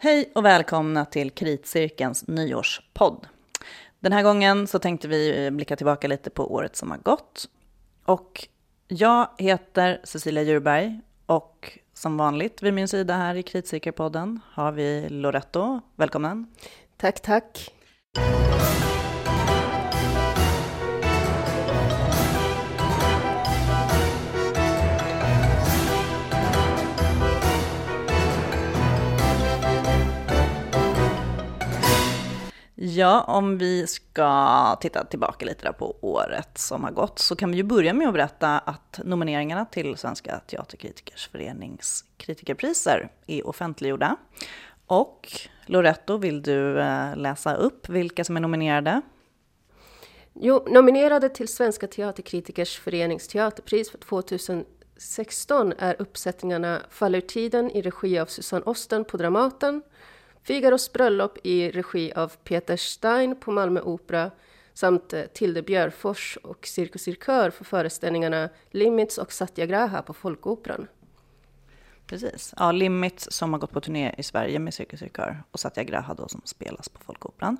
Hej och välkomna till Kritcirkelns nyårspodd. Den här gången så tänkte vi blicka tillbaka lite på året som har gått. Och jag heter Cecilia Djurberg och som vanligt vid min sida här i Kritcirkelpodden har vi Loretto. Välkommen! Tack, tack! Ja, om vi ska titta tillbaka lite på året som har gått så kan vi ju börja med att berätta att nomineringarna till Svenska Teaterkritikers förenings kritikerpriser är offentliggjorda. Och Loretto, vill du eh, läsa upp vilka som är nominerade? Jo, nominerade till Svenska Teaterkritikers förenings teaterpris för 2016 är uppsättningarna Faller tiden i regi av Susanne Osten på Dramaten, Figaros bröllop i regi av Peter Stein på Malmö Opera samt eh, Tilde Björfors och Cirkus Cirkör för föreställningarna Limits och Satyagraha på Folkoperan. Precis. Ja, Limits som har gått på turné i Sverige med Cirkus Cirkör och Satyagraha då som spelas på Folkoperan.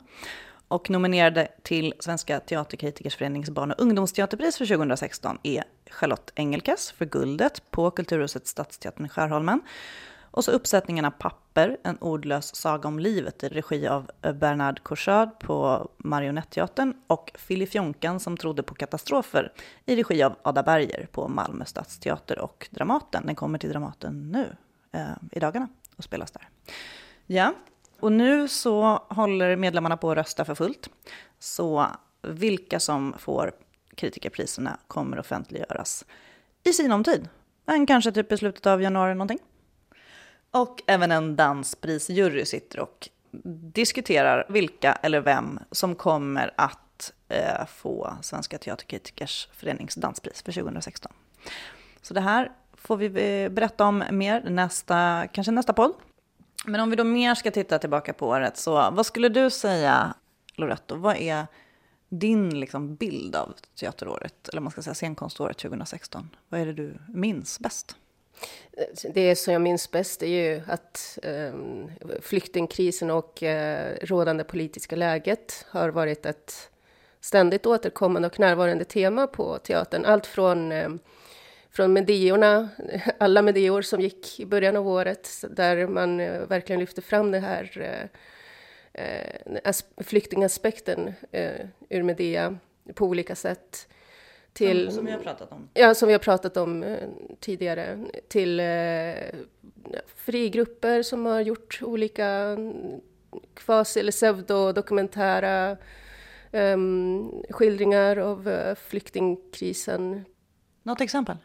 Och nominerade till Svenska Teaterkritikers förenings barn och ungdomsteaterpris för 2016 är Charlotte Engelkes för Guldet på Kulturhuset Stadsteatern i Skärholmen. Och så uppsättningarna Papper, en ordlös saga om livet i regi av Bernard Couchard på Marionetteatern och Filifjonkan som trodde på katastrofer i regi av Ada Berger på Malmö stadsteater och Dramaten. Den kommer till Dramaten nu eh, i dagarna och spelas där. Ja, och nu så håller medlemmarna på att rösta för fullt. Så vilka som får kritikerpriserna kommer offentliggöras i sinom tid. Men kanske typ i slutet av januari någonting. Och även en dansprisjury sitter och diskuterar vilka eller vem som kommer att eh, få Svenska Teaterkritikers förenings danspris för 2016. Så det här får vi eh, berätta om mer nästa, kanske nästa podd. Men om vi då mer ska titta tillbaka på året, så vad skulle du säga, Loretto, vad är din liksom, bild av teateråret, eller man ska säga scenkonståret 2016? Vad är det du minns bäst? Det som jag minns bäst är ju att um, flyktingkrisen och uh, rådande politiska läget har varit ett ständigt återkommande och närvarande tema på teatern. Allt från, um, från mediorna, alla medior som gick i början av året, där man uh, verkligen lyfte fram det här uh, flyktingaspekten ur media på olika sätt till, som, som vi har pratat om? Ja, som vi har pratat om eh, tidigare. Till eh, frigrupper som har gjort olika kvasi eller pseudodokumentära um, skildringar av uh, flyktingkrisen. Något exempel?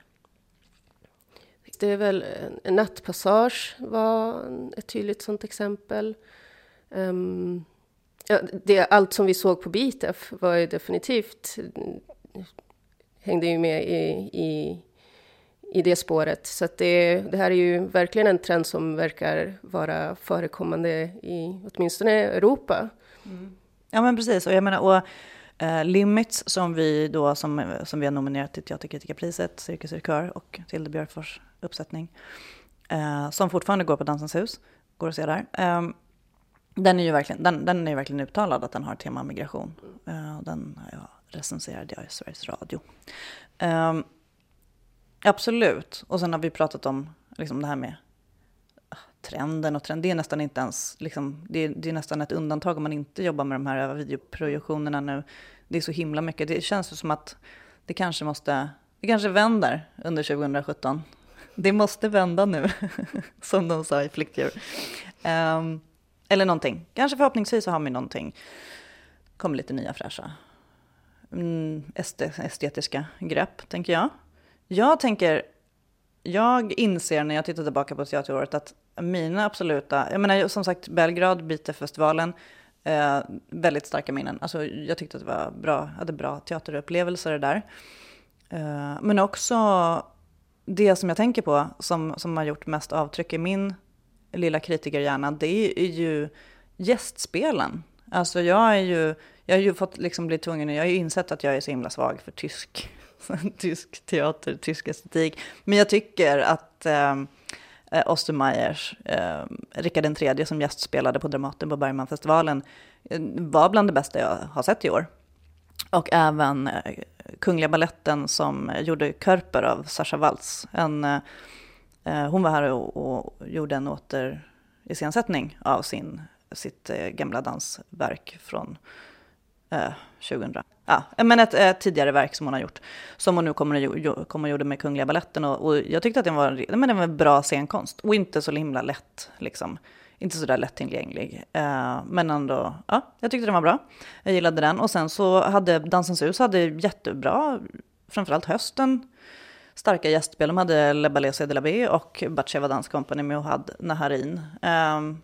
Det är väl en nattpassage var ett tydligt sånt exempel. Um, ja, det, allt som vi såg på BITF var ju definitivt hängde ju med i, i, i det spåret. Så det, det här är ju verkligen en trend som verkar vara förekommande i åtminstone Europa. Mm. Ja men precis, och jag menar, och uh, Limits som vi då som, som vi har nominerat till Teaterkritikerpriset, Cirkus Cirkör och Tilde Björfors uppsättning, uh, som fortfarande går på Dansens hus, går att se där. Um, den är ju verkligen, den, den är verkligen uttalad att den har tema migration. Eh, den ja, recenserade jag i Sveriges Radio. Um, absolut. Och sen har vi pratat om liksom det här med ah, trenden och trend. Det är nästan inte ens, liksom, det, är, det är nästan ett undantag om man inte jobbar med de här videoprojektionerna nu. Det är så himla mycket. Det känns som att det kanske måste, det kanske vänder under 2017. Det måste vända nu, som de sa i Flickdjur. Um, ehm, eller någonting. Kanske förhoppningsvis så har vi någonting. kommer lite nya fräscha mm, estetiska grepp, tänker jag. Jag tänker, jag inser när jag tittar tillbaka på teateråret att mina absoluta, jag menar som sagt Belgrad, Bitefestivalen, eh, väldigt starka minnen. Alltså jag tyckte att det var bra, jag hade bra teaterupplevelser där. Eh, men också det som jag tänker på som, som har gjort mest avtryck i min lilla kritikerhjärna, det är ju gästspelen. Alltså jag är ju, jag har ju fått liksom bli tvungen, jag har ju insett att jag är så himla svag för tysk, tysk teater, tysk estetik. Men jag tycker att, ehm, eh, Ostermeyers, eh, Rickard III som gästspelade på Dramaten på Bergmanfestivalen eh, var bland det bästa jag har sett i år. Och även eh, Kungliga Balletten som gjorde Körper av Sascha Waltz. En, eh, eh, hon var här och, och gjorde en återiscensättning av sin, sitt eh, gamla dansverk från Eh, 2000. Ja, eh, men ett, ett, tidigare verk som hon har gjort, som hon nu kommer och, kommer och gjorde med Kungliga Balletten. Och, och, jag tyckte att den var, men den var bra scenkonst och inte så himla lätt. Liksom. Inte så där lättillgänglig. Uh, men ändå, ja, jag tyckte den var bra. Jag gillade den. Och sen så hade Dansens hus hade jättebra, framförallt hösten, starka gästspel. De hade Le Ballet de la B och Batsheva Dance Company med Ohad Naharin. Um,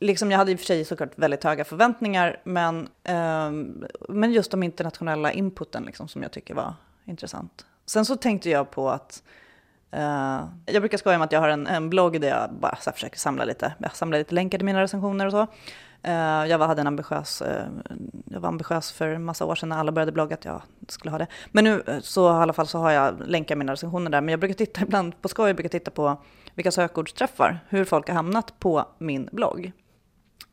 liksom jag hade i och för sig såklart väldigt höga förväntningar, men, um, men just de internationella inputen liksom, som jag tycker var intressant. Sen så tänkte jag på att uh, jag brukar skoja om att jag har en, en blogg där jag bara så försöker samla lite, jag samlar lite länkar till mina recensioner och så. Eh, jag var, hade en ambitiös, eh, jag var ambitiös för en massa år sedan när alla började blogga att jag skulle ha det. Men nu så i alla fall så har jag länkar mina recensioner där. Men jag brukar titta ibland på skoj, jag brukar titta på vilka sökordsträffar, hur folk har hamnat på min blogg.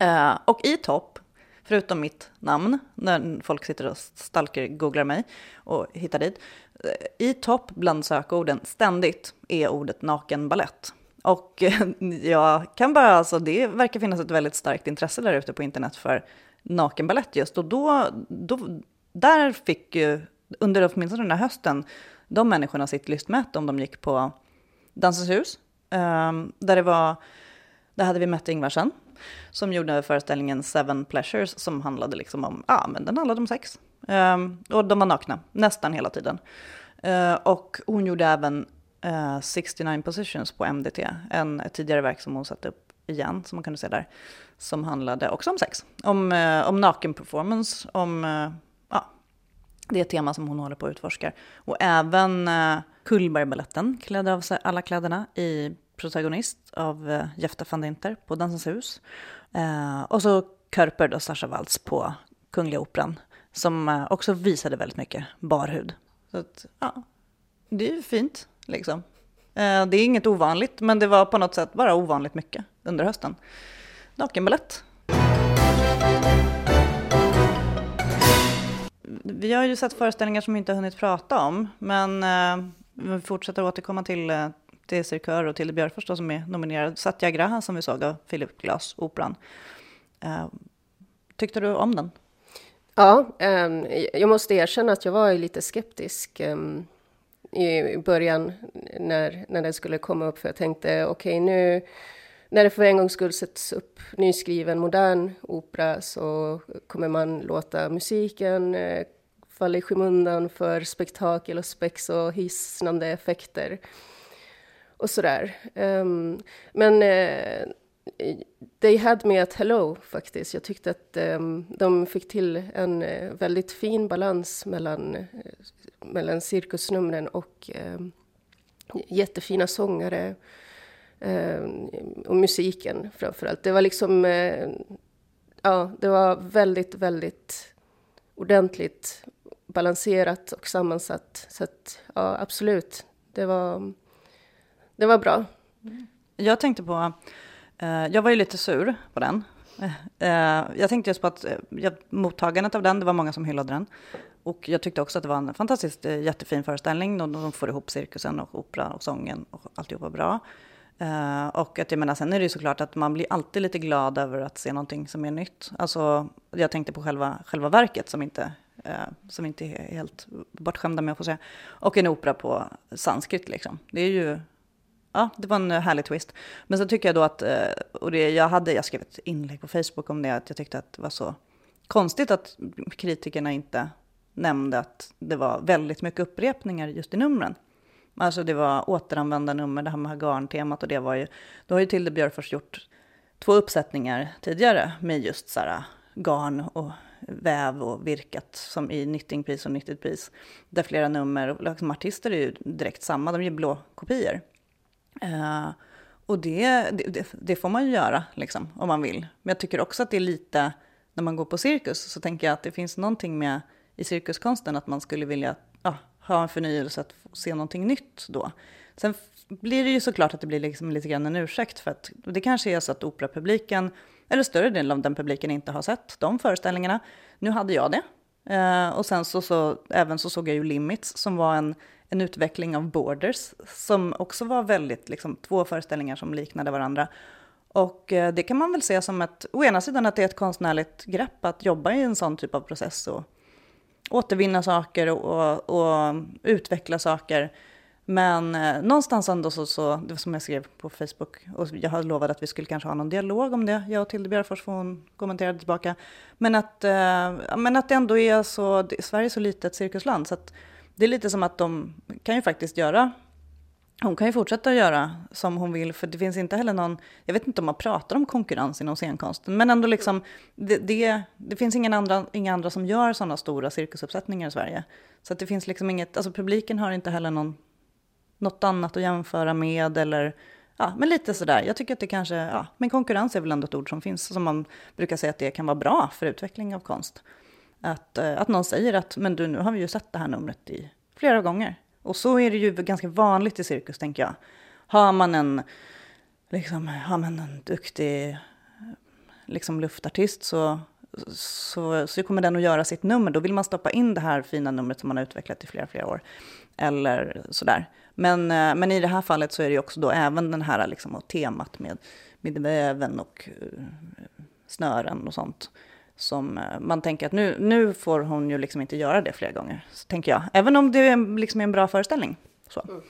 Uh, och i topp, förutom mitt namn, när folk sitter och stalker, googlar mig och hittar dit. Uh, I topp bland sökorden ständigt är ordet nakenballett. Och jag kan bara, alltså det verkar finnas ett väldigt starkt intresse där ute på internet för nakenballett just. Och då, då, där fick ju, under åtminstone den här hösten, de människorna sitt lystmäte om de gick på Dansens hus. Um, där det var, där hade vi Mette Ingvarsen som gjorde föreställningen Seven Pleasures som handlade liksom om, ja men den handlade om sex. Um, och de var nakna nästan hela tiden. Uh, och hon gjorde även uh, eh, 69 Positions på MDT, en, ett tidigare verk som hon satte upp igen, som man kunde se där, som handlade också om sex. Om, uh, om naken performance, om, eh, ja, det tema som hon håller på att utforska. Och även Cullbergbaletten Kullbergbaletten klädde av sig alla kläderna i protagonist av eh, Jefta van Dinter på Dansens hus. Eh, och så Körper och Sascha Waltz på Kungliga Operan som eh, också visade väldigt mycket barhud. Så att, ja, det är ju fint liksom. Eh, det är inget ovanligt, men det var på något sätt bara ovanligt mycket under hösten. Nakenbalett. Vi har ju sett föreställningar som vi inte har hunnit prata om, men eh, vi fortsätter återkomma till eh, det är Cirkör och Tilde Björfors som är nominerad. Satyagraha som vi såg av Philip Glass, operan. Uh, eh, tyckte du om den? Ja, um, jag måste erkänna att jag var lite skeptisk um, i början när, när den skulle komma upp. För jag tänkte, okej okay, nu när det för en gångs skull sätts upp nyskriven modern opera så kommer man låta musiken eh, falla i skymundan för spektakel och spex och hisnande effekter och sådär. Um, men uh, they had me at hello faktiskt. Jag tyckte att um, de fick till en uh, väldigt fin balans mellan, uh, mellan cirkusnumren och um, jättefina sångare och musiken framför allt. Det var liksom, ja, det var väldigt, väldigt ordentligt balanserat och sammansatt. Så att, ja, absolut, det var det var bra. Jag tänkte på, eh, jag var ju lite sur på den. Eh, jag tänkte just på att eh, mottagandet av den, det var många som hyllade den. Och jag tyckte också att det var en fantastiskt eh, jättefin föreställning. De, de får ihop cirkusen och opera och sången och alltihop var bra. Uh, och att jag menar, sen är det ju såklart att man blir alltid lite glad över att se någonting som är nytt. Alltså, jag tänkte på själva, själva verket som inte, uh, som inte är helt bortskämda med att få se. Och en opera på sanskrit liksom. Det är ju ja, det var en eh, härlig twist. Men så tycker jag då att, eh, och det, jag, hade, jag skrev ett inlägg på Facebook om det, att jag tyckte att det var så konstigt att kritikerna inte nämnde att det var väldigt mycket upprepningar just i numren. Alltså det var återanvända nummer, det här med garntemat och det var ju, då har ju Tilde Björfors gjort två uppsättningar tidigare med just så här eh, garn och väv och virkat som i Knittingpris och Knittedpris. Där flera nummer, och liksom artister är ju direkt samma, de är blå kopior. Uh, och det, det, det, får man ju göra liksom, om man vill. Men jag tycker också att det är lite, när man går på cirkus så tänker jag att det finns någonting med i cirkuskonsten att man skulle vilja ja, ha en förnyelse, att se någonting nytt då. Sen blir det ju såklart att det blir liksom lite grann en ursäkt för att det kanske är så att operapubliken, eller större delen av den publiken inte har sett de föreställningarna. Nu hade jag det. Eh, och sen så, så, även så såg jag ju Limits som var en, en utveckling av Borders som också var väldigt, liksom två föreställningar som liknade varandra. Och eh, det kan man väl se som ett, å ena sidan att det är ett konstnärligt grepp att jobba i en sån typ av process och återvinna saker och, och utveckla saker. Men eh, någonstans ändå så, så, det var som jag skrev på Facebook, och jag lovade lovat att vi skulle kanske ha någon dialog om det, jag och Tilde Björfors, för hon kommenterade tillbaka. Men att, eh, men att det ändå är så, det, Sverige är så litet cirkusland, så att det är lite som att de kan ju faktiskt göra hon kan ju fortsätta göra som hon vill, för det finns inte heller någon, jag vet inte om man pratar om konkurrens inom scenkonsten, men ändå liksom, det, det, det finns ingen andra, inga andra som gör sådana stora cirkusuppsättningar i Sverige. Så att det finns liksom inget, alltså publiken har inte heller någon, något annat att jämföra med eller, ja, men lite sådär. Jag tycker att det kanske, ja, men konkurrens är väl ändå ett ord som finns, som man brukar säga att det kan vara bra för utveckling av konst. Att, eh, att någon säger att, men du, nu har vi ju sett det här numret i flera gånger. Och så är det ju ganska vanligt i cirkus, tänker jag. Har man en, liksom, har man en duktig liksom, luftartist så, så, så kommer den att göra sitt nummer. Då vill man stoppa in det här fina numret som man har utvecklat i flera, flera år. Eller sådär. Men, eh, men i det här fallet så är det också då även den här liksom, temat med, med väven och uh, snören och sånt som eh, man tänker att nu, nu får hon ju liksom inte göra det flera gånger, så tänker jag. Även om det liksom är en bra föreställning. Så. Mm.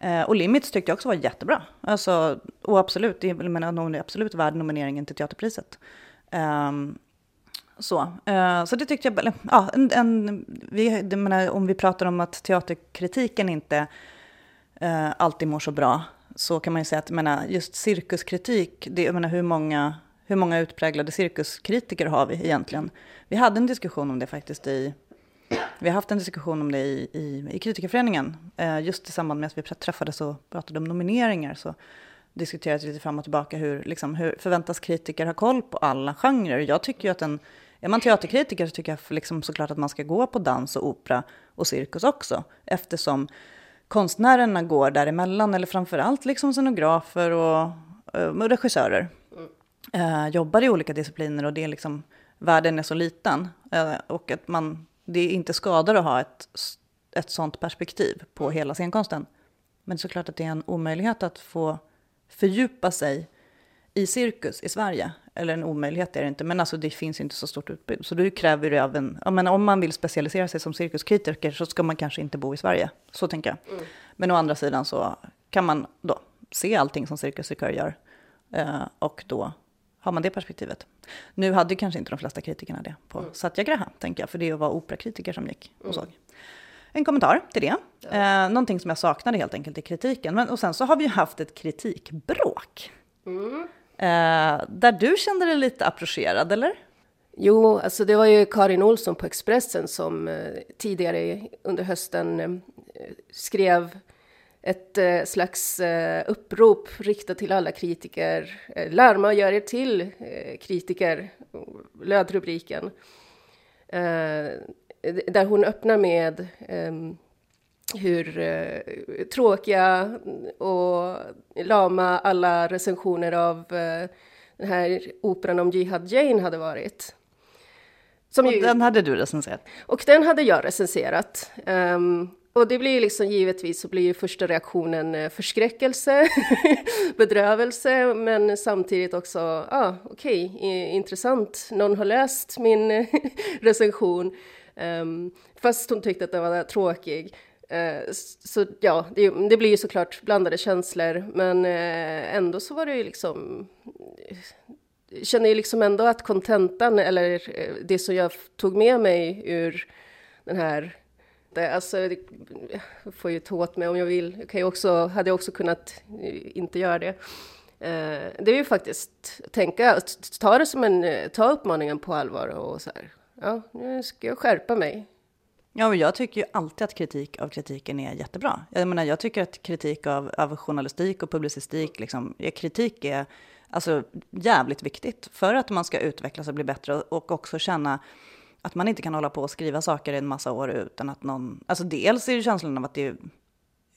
Eh, och Limits tyckte jag också var jättebra. Alltså, och absolut, är, menar, hon är absolut värd nomineringen till Teaterpriset. Um, så, uh, så det tyckte jag, ja, en, en, vi, det menar, om vi pratar om att teaterkritiken inte eh, alltid mår så bra, så kan man ju säga att menar, just cirkuskritik, det, jag menar, hur många hur många utpräglade cirkuskritiker har vi egentligen? Vi hade en diskussion om det faktiskt i vi har haft en diskussion om det i, i, i kritikerföreningen. Eh, just i samband med att vi träffades och pratade om nomineringar så diskuterades lite fram och tillbaka hur, liksom, hur förväntas kritiker ha koll på alla genrer. Jag tycker ju att en, är man teaterkritiker så tycker jag liksom såklart att man ska gå på dans och opera och cirkus också. Eftersom konstnärerna går däremellan, eller framförallt liksom scenografer och, och regissörer eh, jobbar i olika discipliner och det är liksom, världen är så liten. Eh, och att man, det är inte skadar att ha ett, ett sånt perspektiv på mm. hela scenkonsten. Men såklart att det är en omöjlighet att få fördjupa sig i cirkus i Sverige. Eller en omöjlighet är det inte, men alltså det finns inte så stort utbud. Så då kräver det av en, ja, men om man vill specialisera sig som cirkuskritiker så ska man kanske inte bo i Sverige. Så tänker jag. Mm. Men å andra sidan så kan man då se allting som cirkusrekör gör. Eh, och då har man det perspektivet. Nu hade kanske inte de flesta kritikerna det på mm. Satyagraha, tänker jag, för det var operakritiker som gick och mm. såg. En kommentar till det. Ja. Eh, någonting som jag saknade helt enkelt i kritiken. Men, och sen så har vi ju haft ett kritikbråk. Mm. Eh, där du kände dig lite approcherad, eller? Jo, alltså det var ju Karin Olsson på Expressen som eh, tidigare under hösten eh, skrev ett eh, slags eh, upprop riktat till alla kritiker. Eh, larma och gör er till eh, kritiker, löd rubriken. Eh, där hon öppnar med ehm, hur eh, tråkiga och lama alla recensioner av den här operan om Jihad Jane hade varit. Som och ju, den hade du recenserat? Och den hade jag recenserat. Um, och det blir liksom givetvis så blir ju första reaktionen eh, förskräckelse, bedrövelse, men samtidigt också, ja ah, okej, okay, intressant, någon har läst min recension, um, fast hon tyckte att den var tråkig. Eh, så ja, det, det, blir ju såklart blandade känslor, men eh, ändå så var det ju liksom Jag känner ju liksom ändå att kontentan, eller det som jag tog med mig ur den här Det, Alltså, jag får ju ta åt mig om jag vill. Jag kan ju också, hade jag också kunnat inte göra det. Eh, det är ju faktiskt tänka, ta det som en, ta uppmaningen på allvar och så här. Ja, nu ska jag skärpa mig. Ja, men jag tycker ju alltid att kritik av kritiken är jättebra. Jag menar, jag tycker att kritik av, av journalistik och publicistik, liksom, kritik är alltså jävligt viktigt för att man ska utvecklas och bli bättre och också känna att man inte kan hålla på och skriva saker i en massa år utan att någon... Alltså dels är det känslan av att det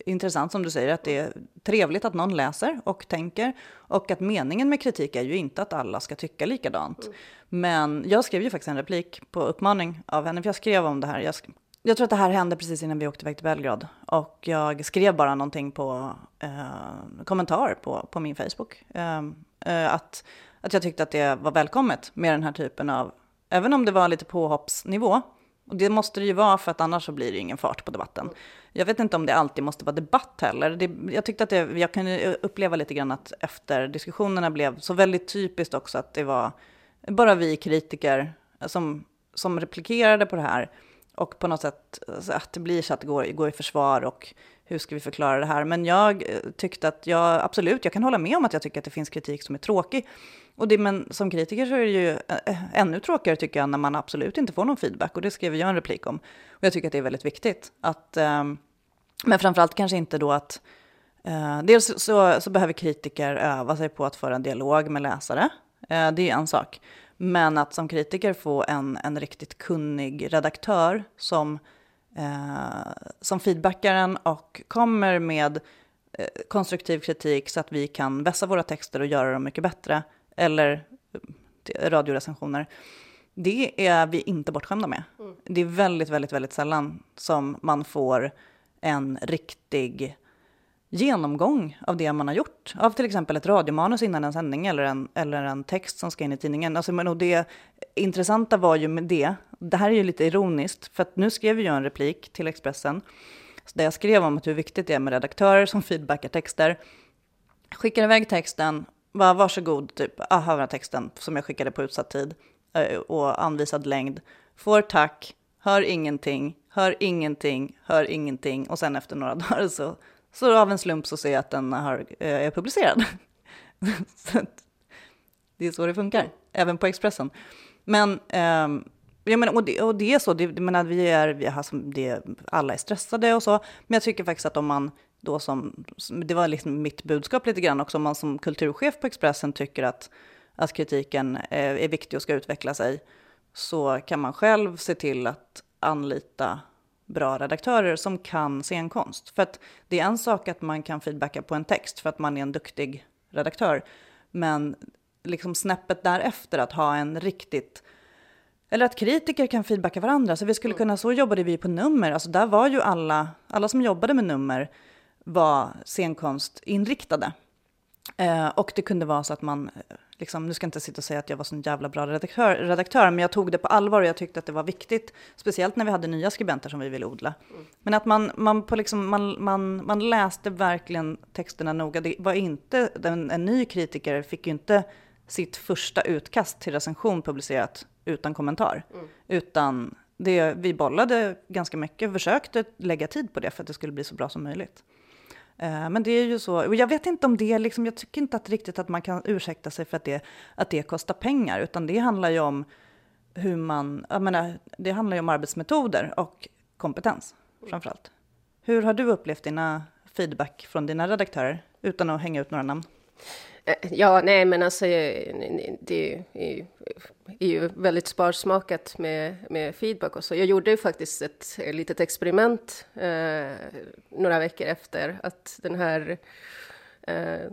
intressant som du säger, att det är trevligt att någon läser och tänker. Och att meningen med kritik är ju inte att alla ska tycka likadant. Mm. Men jag skrev ju faktiskt en replik på uppmaning av henne, för jag skrev om det här. Jag, jag tror att det här hände precis innan vi åkte iväg till Belgrad. Och jag skrev bara någonting på eh, kommentar på, på min Facebook. Ehm, eh, att, att jag tyckte att det var välkommet med den här typen av, även om det var lite påhoppsnivå, och det måste det ju vara för att annars så blir det ingen fart på debatten. Jag vet inte om det alltid måste vara debatt heller. Det, jag tyckte att det, jag kunde uppleva lite grann att efter diskussionerna blev så väldigt typiskt också att det var bara vi kritiker som, som replikerade på det här. Och på något sätt alltså, att det blir så att det går, går i försvar och hur ska vi förklara det här? Men jag eh, tyckte att jag absolut, jag kan hålla med om att jag tycker att det finns kritik som är tråkig. Och det, men som kritiker så är det ju eh, eh, ännu tråkigare tycker jag när man absolut inte får någon feedback. Och det skrev jag en replik om. Och jag tycker att det är väldigt viktigt. Att, eh, men framförallt kanske inte då att... Äh, dels så, så, behöver kritiker öva sig på att föra en dialog med läsare. det är en sak. Men att som kritiker få en, en riktigt kunnig redaktör som, som feedbackar en och kommer med konstruktiv kritik så att vi kan vässa våra texter och göra dem mycket bättre eller radiorecensioner, det är vi inte bortskämda med. Mm. Det är väldigt, väldigt, väldigt sällan som man får en riktig genomgång av det man har gjort. Av till exempel ett radiomanus innan en sändning eller en, eller en text som ska in i tidningen. Alltså, men, och det intressanta var ju med det, det här är ju lite ironiskt, för att nu skrev jag en replik till Expressen där jag skrev om hur viktigt det är med redaktörer som feedbackar texter. Skickar iväg texten bara varsågod, typ, aha, texten som jag skickade på utsatt tid eh, och anvisad längd. Får tack, hör ingenting, hör ingenting, hör ingenting och sen efter några dagar så, så av en slump så ser jag att den har, eh, är publicerad. det är så det funkar, även på Expressen. Men, eh, jag menar, och, det, och det är så, det, jag menar, vi är, vi har, det, alla är stressade och så, men jag tycker faktiskt att om man då som, det var liksom mitt budskap lite grann också, om man som kulturchef på Expressen tycker att, att kritiken är, är viktig och ska utveckla sig, så kan man själv se till att anlita bra redaktörer som kan scenkonst. För att det är en sak att man kan feedbacka på en text för att man är en duktig redaktör, men liksom snäppet därefter att ha en riktigt eller att kritiker kan feedbacka varandra. Så vi skulle kunna, så jobbade vi på nummer. Alltså där var ju alla, alla som jobbade med nummer var scenkonstinriktade. Eh, och det kunde vara så att man, liksom, nu ska jag inte sitta och säga att jag var så jävla bra redaktör, redaktör, men jag tog det på allvar och jag tyckte att det var viktigt, speciellt när vi hade nya skribenter som vi ville odla. Mm. Men att man, man, på liksom, man, man, man läste verkligen texterna noga. Det var inte, en, en ny kritiker fick ju inte sitt första utkast till recension publicerat utan kommentar, mm. utan det, vi bollade ganska mycket, försökte lägga tid på det för att det skulle bli så bra som möjligt. Eh, men det är ju så, och jag vet inte om det, liksom, jag tycker inte att riktigt att man kan ursäkta sig för att det, att det kostar pengar, utan det handlar ju om hur man, jag menar, det handlar ju om arbetsmetoder och kompetens framförallt. Hur har du upplevt dina feedback från dina redaktörer, utan att hänga ut några namn? Eh, ja, nej, men alltså eh, det är ju, väldigt sparsmakat med, med feedback och så. Jag gjorde ju faktiskt ett, eh, litet experiment eh, några veckor efter att den här eh,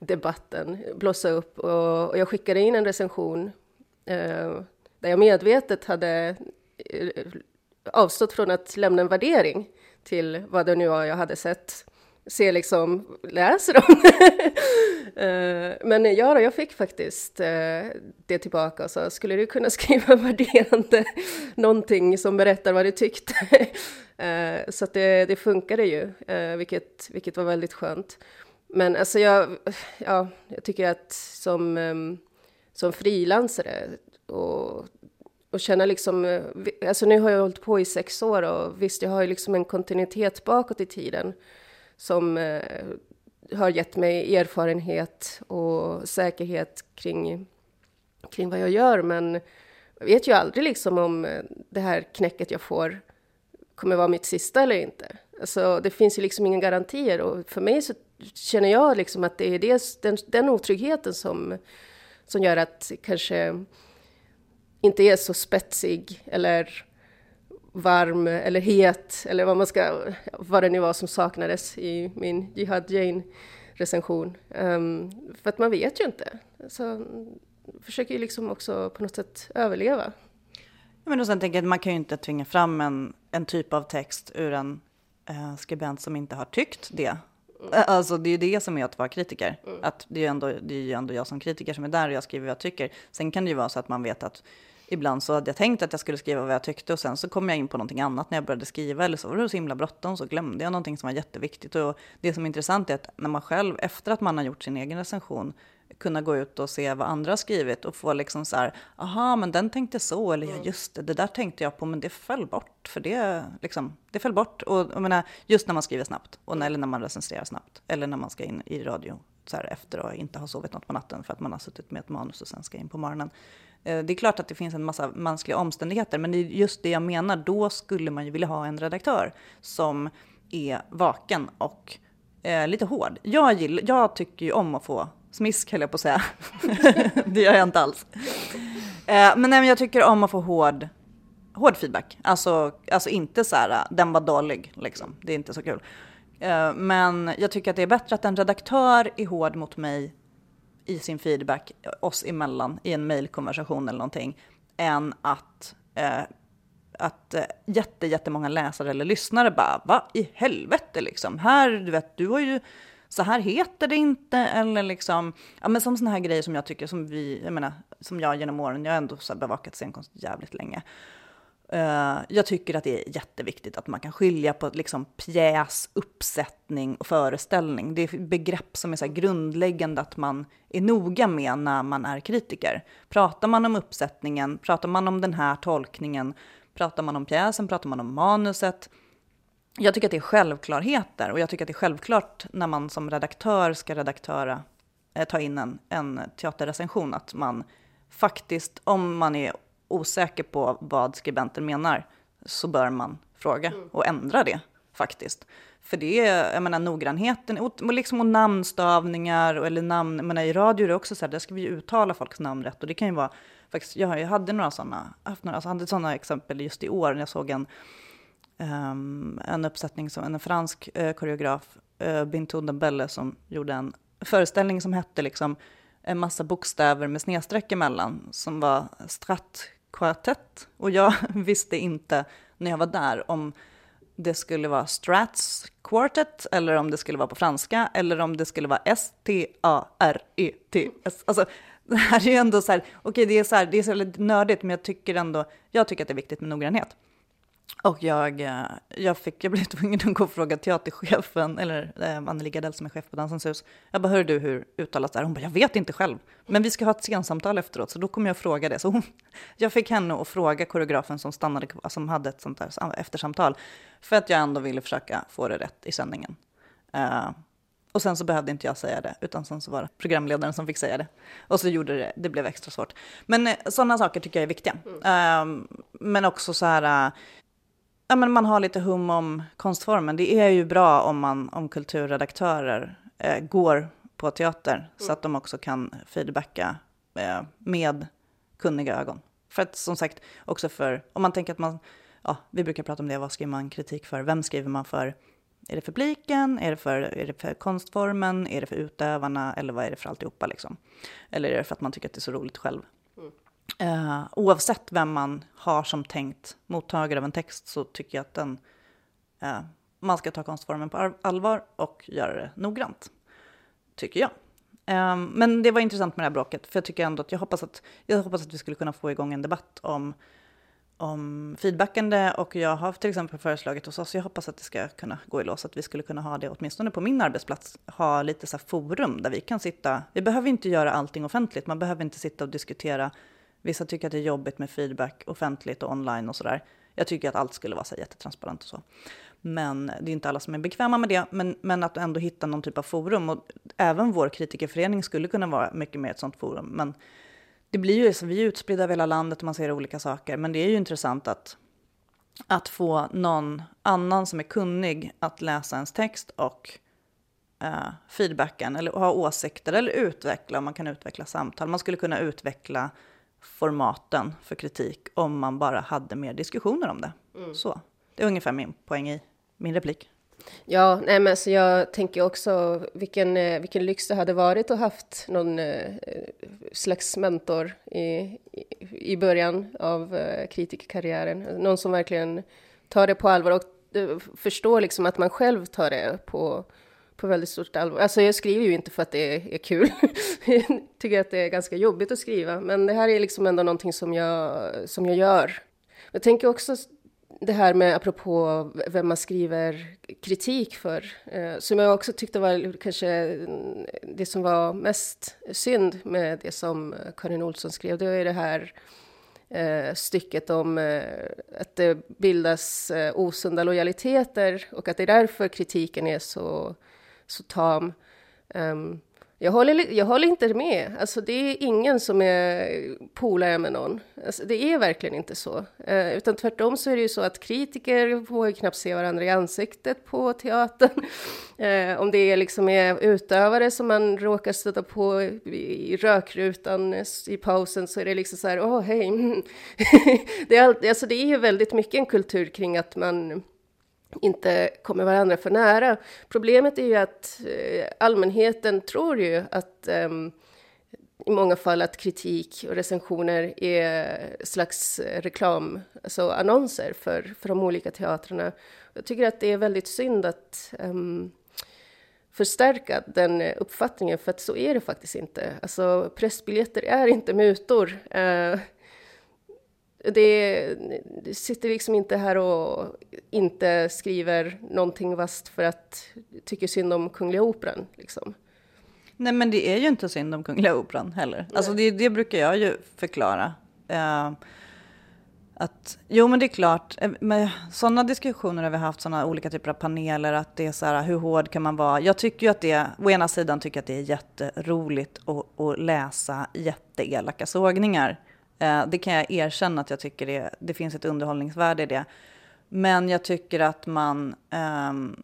debatten blossade upp och, och, jag skickade in en recension eh, där jag medvetet hade avstått från att lämna en värdering till vad det nu var jag hade sett ser liksom, läser dem. Eh, men ja, då, jag fick faktiskt eh, det tillbaka och sa, skulle du kunna skriva värderande någonting som berättar vad du tyckte? Eh, så att det, det funkade ju, vilket, vilket var väldigt skönt. Men alltså jag, ja, jag tycker att som, ehm, som frilansare och, och känna liksom, alltså nu har jag hållit på i sex år och visst, jag har ju liksom en kontinuitet bakåt i tiden som eh, har gett mig erfarenhet och säkerhet kring, kring vad jag gör. Men jag vet ju aldrig liksom om eh, det här knäcket jag får kommer vara mitt sista eller inte. Alltså, det finns ju liksom inga garantier och för mig så känner jag liksom att det är det, den, den otryggheten som, som gör att kanske inte är så spetsig eller varm eller het eller vad man ska, vad det nu var som saknades i min Jihad Jane recension. Um, för att man vet ju inte. Så försöker ju liksom också på något sätt överleva. Men och sen tänker jag att man kan ju inte tvinga fram en, en typ av text ur en eh, skribent som inte har tyckt det. Mm. Alltså det är ju det som är att vara kritiker. Mm. Att det är ju ändå, det är ju ändå jag som kritiker som är där och jag skriver vad jag tycker. Sen kan det ju vara så att man vet att ibland så hade jag tänkt att jag skulle skriva vad jag tyckte och sen så kom jag in på någonting annat när jag började skriva eller så var det så himla bråttom så glömde jag någonting som var jätteviktigt. Och det som är intressant är att när man själv, efter att man har gjort sin egen recension, kunna gå ut och se vad andra har skrivit och få liksom så här, aha, men den tänkte så, eller ja, mm. just det, det där tänkte jag på, men det föll bort, för det, liksom, det föll bort. Och jag menar, just när man skriver snabbt, och när, eller när man recenserar snabbt, eller när man ska in i radio så här efter och inte ha sovit något på natten för att man har suttit med ett manus och sen ska in på morgonen. Eh, det är klart att det finns en massa mänskliga omständigheter, men det är just det jag menar, då skulle man ju vilja ha en redaktör som är vaken och eh, lite hård. Jag, gillar, jag tycker ju om att få Smisk höll jag på att säga. det gör jag inte alls. Eh, men, nej, men jag tycker om att få hård, hård feedback. Alltså, alltså inte så här, ah, den var dålig, liksom. Det är inte så kul. Eh, men jag tycker att det är bättre att en redaktör är hård mot mig i sin feedback oss emellan i en mejlkonversation eller någonting, än att eh, att eh, jätte, jättemånga läsare eller lyssnare bara, ”Va, i helvete liksom, här, du vet, du har ju så här heter det inte, eller liksom, ja men som sådana här grejer som jag tycker, som vi, jag menar, som jag genom åren, jag har ändå så bevakat scenkonst jävligt länge. Eh, jag tycker att det är jätteviktigt att man kan skilja på liksom pjäs, uppsättning och föreställning. Det är begrepp som är så grundläggande att man är noga med när man är kritiker. Pratar man om uppsättningen, pratar man om den här tolkningen, pratar man om pjäsen, pratar man om manuset, jag tycker att det är självklarheter och jag tycker att det är självklart när man som redaktör ska redaktöra, eh, ta in en, en teaterrecension att man faktiskt, om man är osäker på vad skribenten menar, så bör man fråga mm. och ändra det faktiskt. För det är, jag menar noggrannheten, och liksom och namnstavningar, eller namn, jag menar i radio är det också så här, där ska vi ju uttala folks namn rätt och det kan ju vara, faktiskt, jag, hade några sådana, haft några, alltså hade sådana exempel just i år när jag såg en um, en uppsättning som en fransk uh, koreograf, uh, Bintou Dembele, som gjorde en föreställning som hette liksom en massa bokstäver med snedstreck emellan, som var kvartett Och jag visste inte när jag var där om det skulle vara Strats Quartet eller om det skulle vara på franska eller om det skulle vara S-T-A-R-E-T-S. Alltså, det här är ju ändå så här, okej okay, det är så här, det är så lite nördigt men jag tycker ändå, jag tycker att det är viktigt med noggrannhet. Och jag, eh, jag, fick, jag blev tvungen att gå och fråga teaterchefen, eller eh, Anneli Gardell som är chef på Dansens hus. Jag bara, hör du hur uttalas det här? Hon bara, jag vet inte själv. Men vi ska ha ett scensamtal efteråt, så då kommer jag fråga det. Så hon, jag fick henne att fråga koreografen som, stannade, som hade ett sånt där eftersamtal. För att jag ändå ville försöka få det rätt i sändningen. Uh, och sen så behövde inte jag säga det, utan sen så var det programledaren som fick säga det. Och så gjorde det, det blev extra svårt. Men eh, sådana saker tycker jag är viktiga. Mm. Uh, men också så här, ja, men man har lite hum om konstformen. Det är ju bra om, man, om kulturredaktörer eh, går på teater mm. så att de också kan feedbacka eh, med kunniga ögon. För att som sagt, också för, om man tänker att man, ja, vi brukar prata om det, vad skriver man kritik för? Vem skriver man för? Är det för publiken? Är det för, är det för konstformen? Är det för utövarna? Eller vad är det för alltihopa liksom? Eller är det för att man tycker att det är så roligt själv? Uh, oavsett vem man har som tänkt mottagare av en text så tycker jag att den, uh, man ska ta konstformen på allvar och göra det noggrant. Tycker jag. Uh, men det var intressant med det här bråket, för jag tycker ändå att jag hoppas att, jag hoppas att vi skulle kunna få igång en debatt om, om feedbackande och jag har till exempel föreslagit hos oss, jag hoppas att det ska kunna gå i lås, att vi skulle kunna ha det åtminstone på min arbetsplats, ha lite så forum där vi kan sitta, vi behöver inte göra allting offentligt, man behöver inte sitta och diskutera Vissa tycker att det är jobbigt med feedback offentligt och online och sådär. Jag tycker att allt skulle vara så jättetransparent och så. Men det är inte alla som är bekväma med det. Men, men att ändå hitta någon typ av forum. Och även vår kritikerförening skulle kunna vara mycket mer ett sådant forum. Men det blir ju så, vi är utspridda över hela landet och man ser olika saker. Men det är ju intressant att, att få någon annan som är kunnig att läsa ens text och eh, feedbacken eller ha åsikter eller utveckla, om man kan utveckla samtal. Man skulle kunna utveckla formaten för kritik om man bara hade mer diskussioner om det. Mm. Så, det är ungefär min poäng i min replik. Ja, nej men så jag tänker också vilken, eh, vilken lyx det hade varit att haft någon eh, slags mentor i, i början av eh, kritikerkarriären. Någon som verkligen tar det på allvar och förstår liksom att man själv tar det på, på väldigt stort allvar. Alltså jag skriver ju inte för att det är kul. jag tycker att det är ganska jobbigt att skriva, men det här är liksom ändå någonting som jag, som jag gör. Jag tänker också det här med, apropå vem man skriver kritik för, eh, som jag också tyckte var kanske mm, det som var mest synd med det som Karin Olsson skrev, det är det här eh, stycket om eh, att det bildas eh, osunda lojaliteter och att det är därför kritiken är så, så tam. Um, jag håller, jag håller inte med. Alltså, det är ingen som är polare med någon. Alltså, det är verkligen inte så. Uh, utan tvärtom så är det ju så att kritiker får knappt se varandra i ansiktet på teatern. Uh, om det är liksom är utövare som man råkar stöta på i rökrutan i pausen så är det liksom så här, åh hej. det, är all, alltså, det är ju väldigt mycket en kultur kring att man inte kommer varandra för nära. Problemet är ju att eh, allmänheten tror ju att um, i många fall att kritik och recensioner är slags eh, reklam, alltså annonser för, för de olika teatrarna. Jag tycker att det är väldigt synd att um, förstärka den uppfattningen, för att så är det faktiskt inte. Alltså pressbiljetter är inte mutor. Uh, det, det, sitter liksom inte här och inte skriver någonting vast för att tycker synd om Kungliga Operan. Liksom. Nej, men det är ju inte synd om Kungliga Operan heller. Alltså det, det brukar jag ju förklara. Uh, att, jo, men det är klart, eh, med sådana diskussioner har vi haft, sådana olika typer av paneler, att det är så här, hur hård kan man vara? Jag tycker ju att det, å ena sidan tycker jag att det är jätteroligt att, att läsa jätteelaka sågningar. Eh, det kan jag erkänna att jag tycker det, det finns ett underhållningsvärde i det. Men jag tycker att man... Ehm,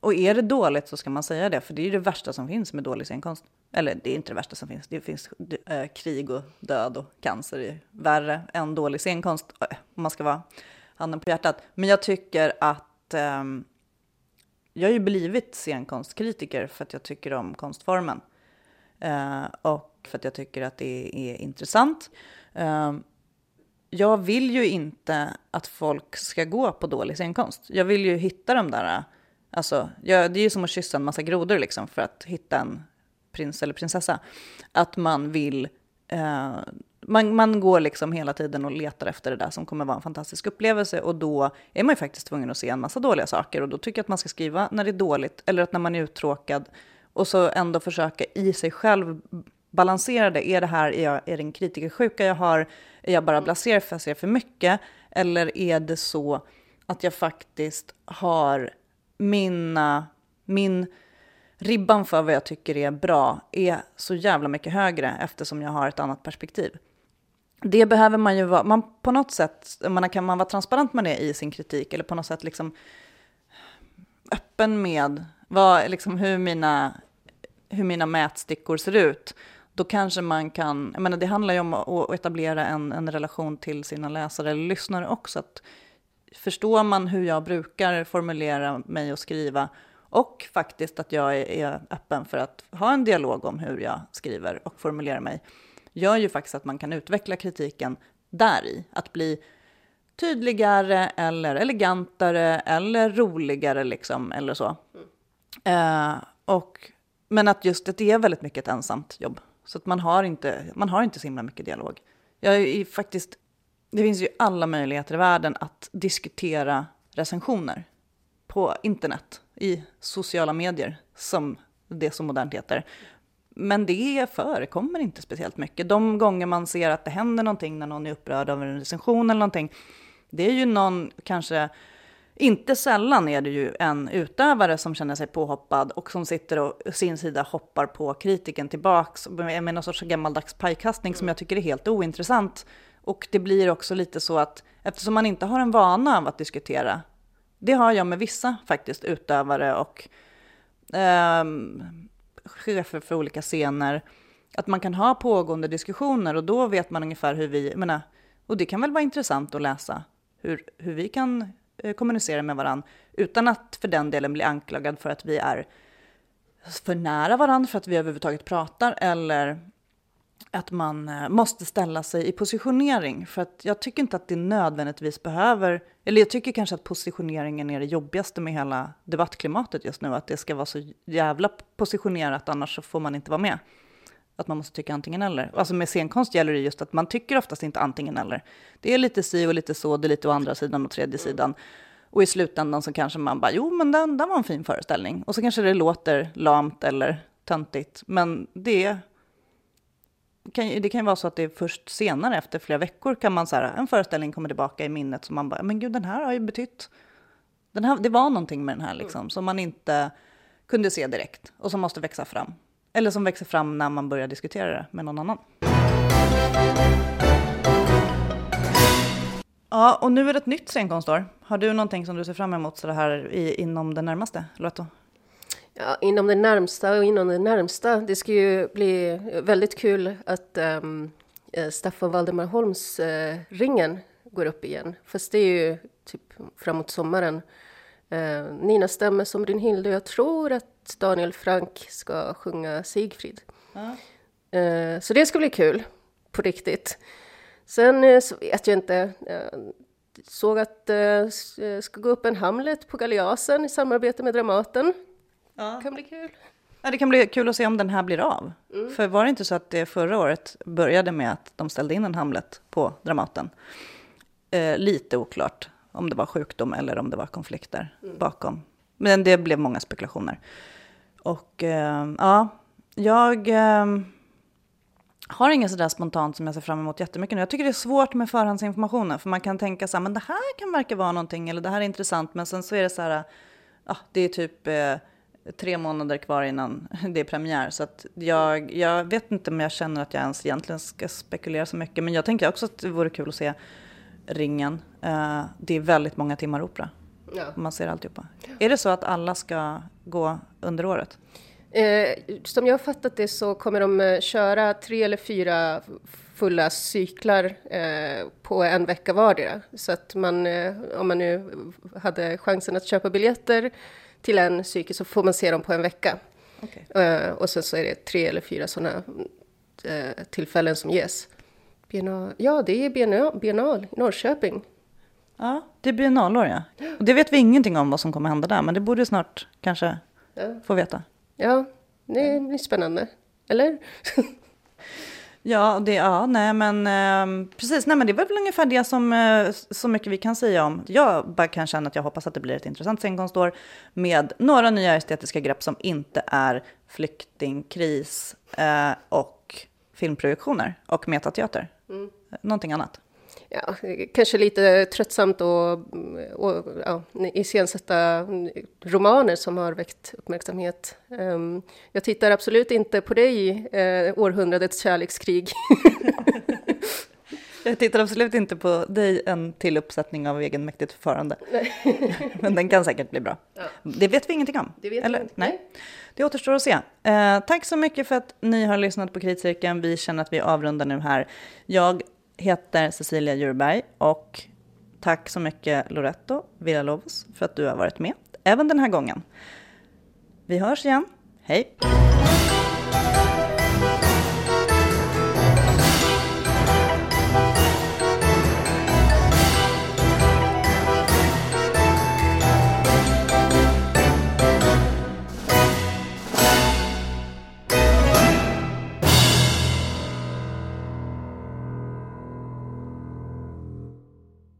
och är det dåligt så ska man säga det, för det är ju det värsta som finns med dålig scenkonst. Eller det är inte det värsta som finns, det finns eh, krig och död och cancer är värre än dålig scenkonst, eh, om man ska vara handen på hjärtat. Men jag tycker att ehm, jag har ju blivit scenkonstkritiker för att jag tycker om konstformen. Eh, och för att jag tycker att det är intressant. Ehm, jag vill ju inte att folk ska gå på dålig scenkonst. Jag vill ju hitta de där, alltså, jag, det är ju som att kyssa en massa grodor liksom för att hitta en prins eller prinsessa. Att man vill, eh, man, man går liksom hela tiden och letar efter det där som kommer vara en fantastisk upplevelse och då är man ju faktiskt tvungen att se en massa dåliga saker och då tycker jag att man ska skriva när det är dåligt eller att när man är uttråkad och så ändå försöka i sig själv balansera det. Är det här, är, jag, är det en kritikersjuka jag har? Är jag bara blaserad för att jag ser för mycket? Eller är det så att jag faktiskt har mina, min ribban för vad jag tycker är bra är så jävla mycket högre eftersom jag har ett annat perspektiv. Det behöver man ju vara, man på något sätt, man kan man vara transparent med det i sin kritik eller på något sätt liksom öppen med vad, liksom hur, mina, hur mina mätstickor ser ut då kanske man kan, jag menar det handlar ju om att etablera en, en relation till sina läsare eller lyssnare också. Att förstår man hur jag brukar formulera mig och skriva och faktiskt att jag är, är öppen för att ha en dialog om hur jag skriver och formulerar mig, gör ju faktiskt att man kan utveckla kritiken där i, att bli tydligare eller elegantare eller roligare liksom, eller så. Mm. Uh, och, men att just det är väldigt mycket ett ensamt jobb. Så att man har inte, man har inte så himla mycket dialog. Jag är faktiskt, det finns ju alla möjligheter i världen att diskutera recensioner på internet, i sociala medier, som det så modernt heter. Men det förekommer inte speciellt mycket. De gånger man ser att det händer någonting när någon är upprörd över en recension eller någonting, det är ju någon kanske inte sällan är det ju en utövare som känner sig påhoppad och som sitter och sin sida hoppar på kritiken tillbaks med någon sorts gammaldags pajkastning som jag tycker är helt ointressant. Och det blir också lite så att eftersom man inte har en vana av att diskutera, det har jag med vissa faktiskt utövare och eh, chefer för olika scener, att man kan ha pågående diskussioner och då vet man ungefär hur vi, menar, och det kan väl vara intressant att läsa hur, hur vi kan Eh, kommunicera med varandra utan att för den delen bli anklagad för att vi är för nära varandra för att vi överhuvudtaget pratar eller att man eh, måste ställa sig i positionering. För att jag tycker inte att det nödvändigtvis behöver, eller jag tycker kanske att positioneringen är det jobbigaste med hela debattklimatet just nu, att det ska vara så jävla positionerat, annars så får man inte vara med. Att man måste tycka antingen eller. Alltså med scenkonst gäller det just att man tycker oftast inte antingen eller. Det är lite si och lite så, det är lite å andra sidan och tredje sidan. Och i slutändan så kanske man bara, jo men den, den var en fin föreställning. Och så kanske det låter lamt eller töntigt, men det kan, det kan ju vara så att det är först senare, efter flera veckor, kan man så här, en föreställning kommer tillbaka i minnet som man bara, men gud den här har ju betytt, den här, det var någonting med den här liksom, mm. som man inte kunde se direkt och som måste växa fram. Eller som växer fram när man börjar diskutera det med någon annan. Ja, och nu är det ett nytt scenkonstår. Har du någonting som du ser fram emot så här i, inom det närmaste, Loretto? Ja, inom det närmsta och inom det närmsta. Det ska ju bli väldigt kul att um, Staffan Valdemar Holms uh, eh, ringen går upp igen. Fast det är ju typ framåt sommaren. Uh, Nina stämmer som din och jag tror att Daniel Frank ska sjunga Sigfrid. Uh. Uh, så det ska bli kul, på riktigt. Sen så vet jag inte. såg att det ska gå upp en Hamlet på Galeasen i samarbete med Dramaten. Ja. Det kan bli kul. Ja, det kan bli kul att se om den här blir av. Mm. För var det inte så att det förra året började med att de ställde in en Hamlet på Dramaten? Eh, lite oklart om det var sjukdom eller om det var konflikter mm. bakom. Men det blev många spekulationer. Och eh, ja, jag eh, har inget sådär spontant som jag ser fram emot jättemycket nu. Jag tycker det är svårt med förhandsinformationen, för man kan tänka så här, men det här kan verka vara någonting, eller det här är intressant, men sen så är det så här, ja, det är typ eh, tre månader kvar innan det är premiär. Så att jag, jag vet inte om jag känner att jag ens egentligen ska spekulera så mycket. Men jag tänker också att det vore kul att se Ringen. Uh, det är väldigt många timmar opera. Ja. Man ser alltihopa. Ja. Är det så att alla ska gå under året? Eh, som jag har fattat det så kommer de eh, köra tre eller fyra fulla cyklar eh, på en vecka vardera. Så att man, eh, om man nu hade chansen att köpa biljetter till en cykel så får man se dem på en vecka. Okay. Uh, och sen så är det tre eller fyra sådana uh, tillfällen som ges. Biennal, ja, det är biennal, biennal i Norrköping. Ja, det är biennalår ja. Och det vet vi ingenting om vad som kommer hända där, men det borde snart kanske ja. få veta. Ja, det blir spännande. Eller? Ja, det, ja nej men eh, precis, nej men det var väl ungefär det som eh, så mycket vi kan säga om. Jag bara kan känna att jag hoppas att det blir ett intressant scenkonstår med några nya estetiska grepp som inte är flyktingkris eh, och filmprojektioner och metateater. Mm. Någonting annat ja, kanske lite tröttsamt att och, ja, iscensätta romaner som har väckt uppmärksamhet. Um, jag tittar absolut inte på dig, uh, århundradets kärlekskrig. jag tittar absolut inte på dig en till uppsättning av egenmäktigt förfarande. Men den kan säkert bli bra. Ja. Det vet vi ingenting om. Det Eller? Inte. Nej. Det återstår att se. Uh, tack så mycket för att ni har lyssnat på Kritcirkeln. Vi känner att vi avrundar nu här. Jag heter Cecilia Djurberg och tack så mycket Loretto Villalobos för att du har varit med även den här gången. Vi hörs igen. Hej!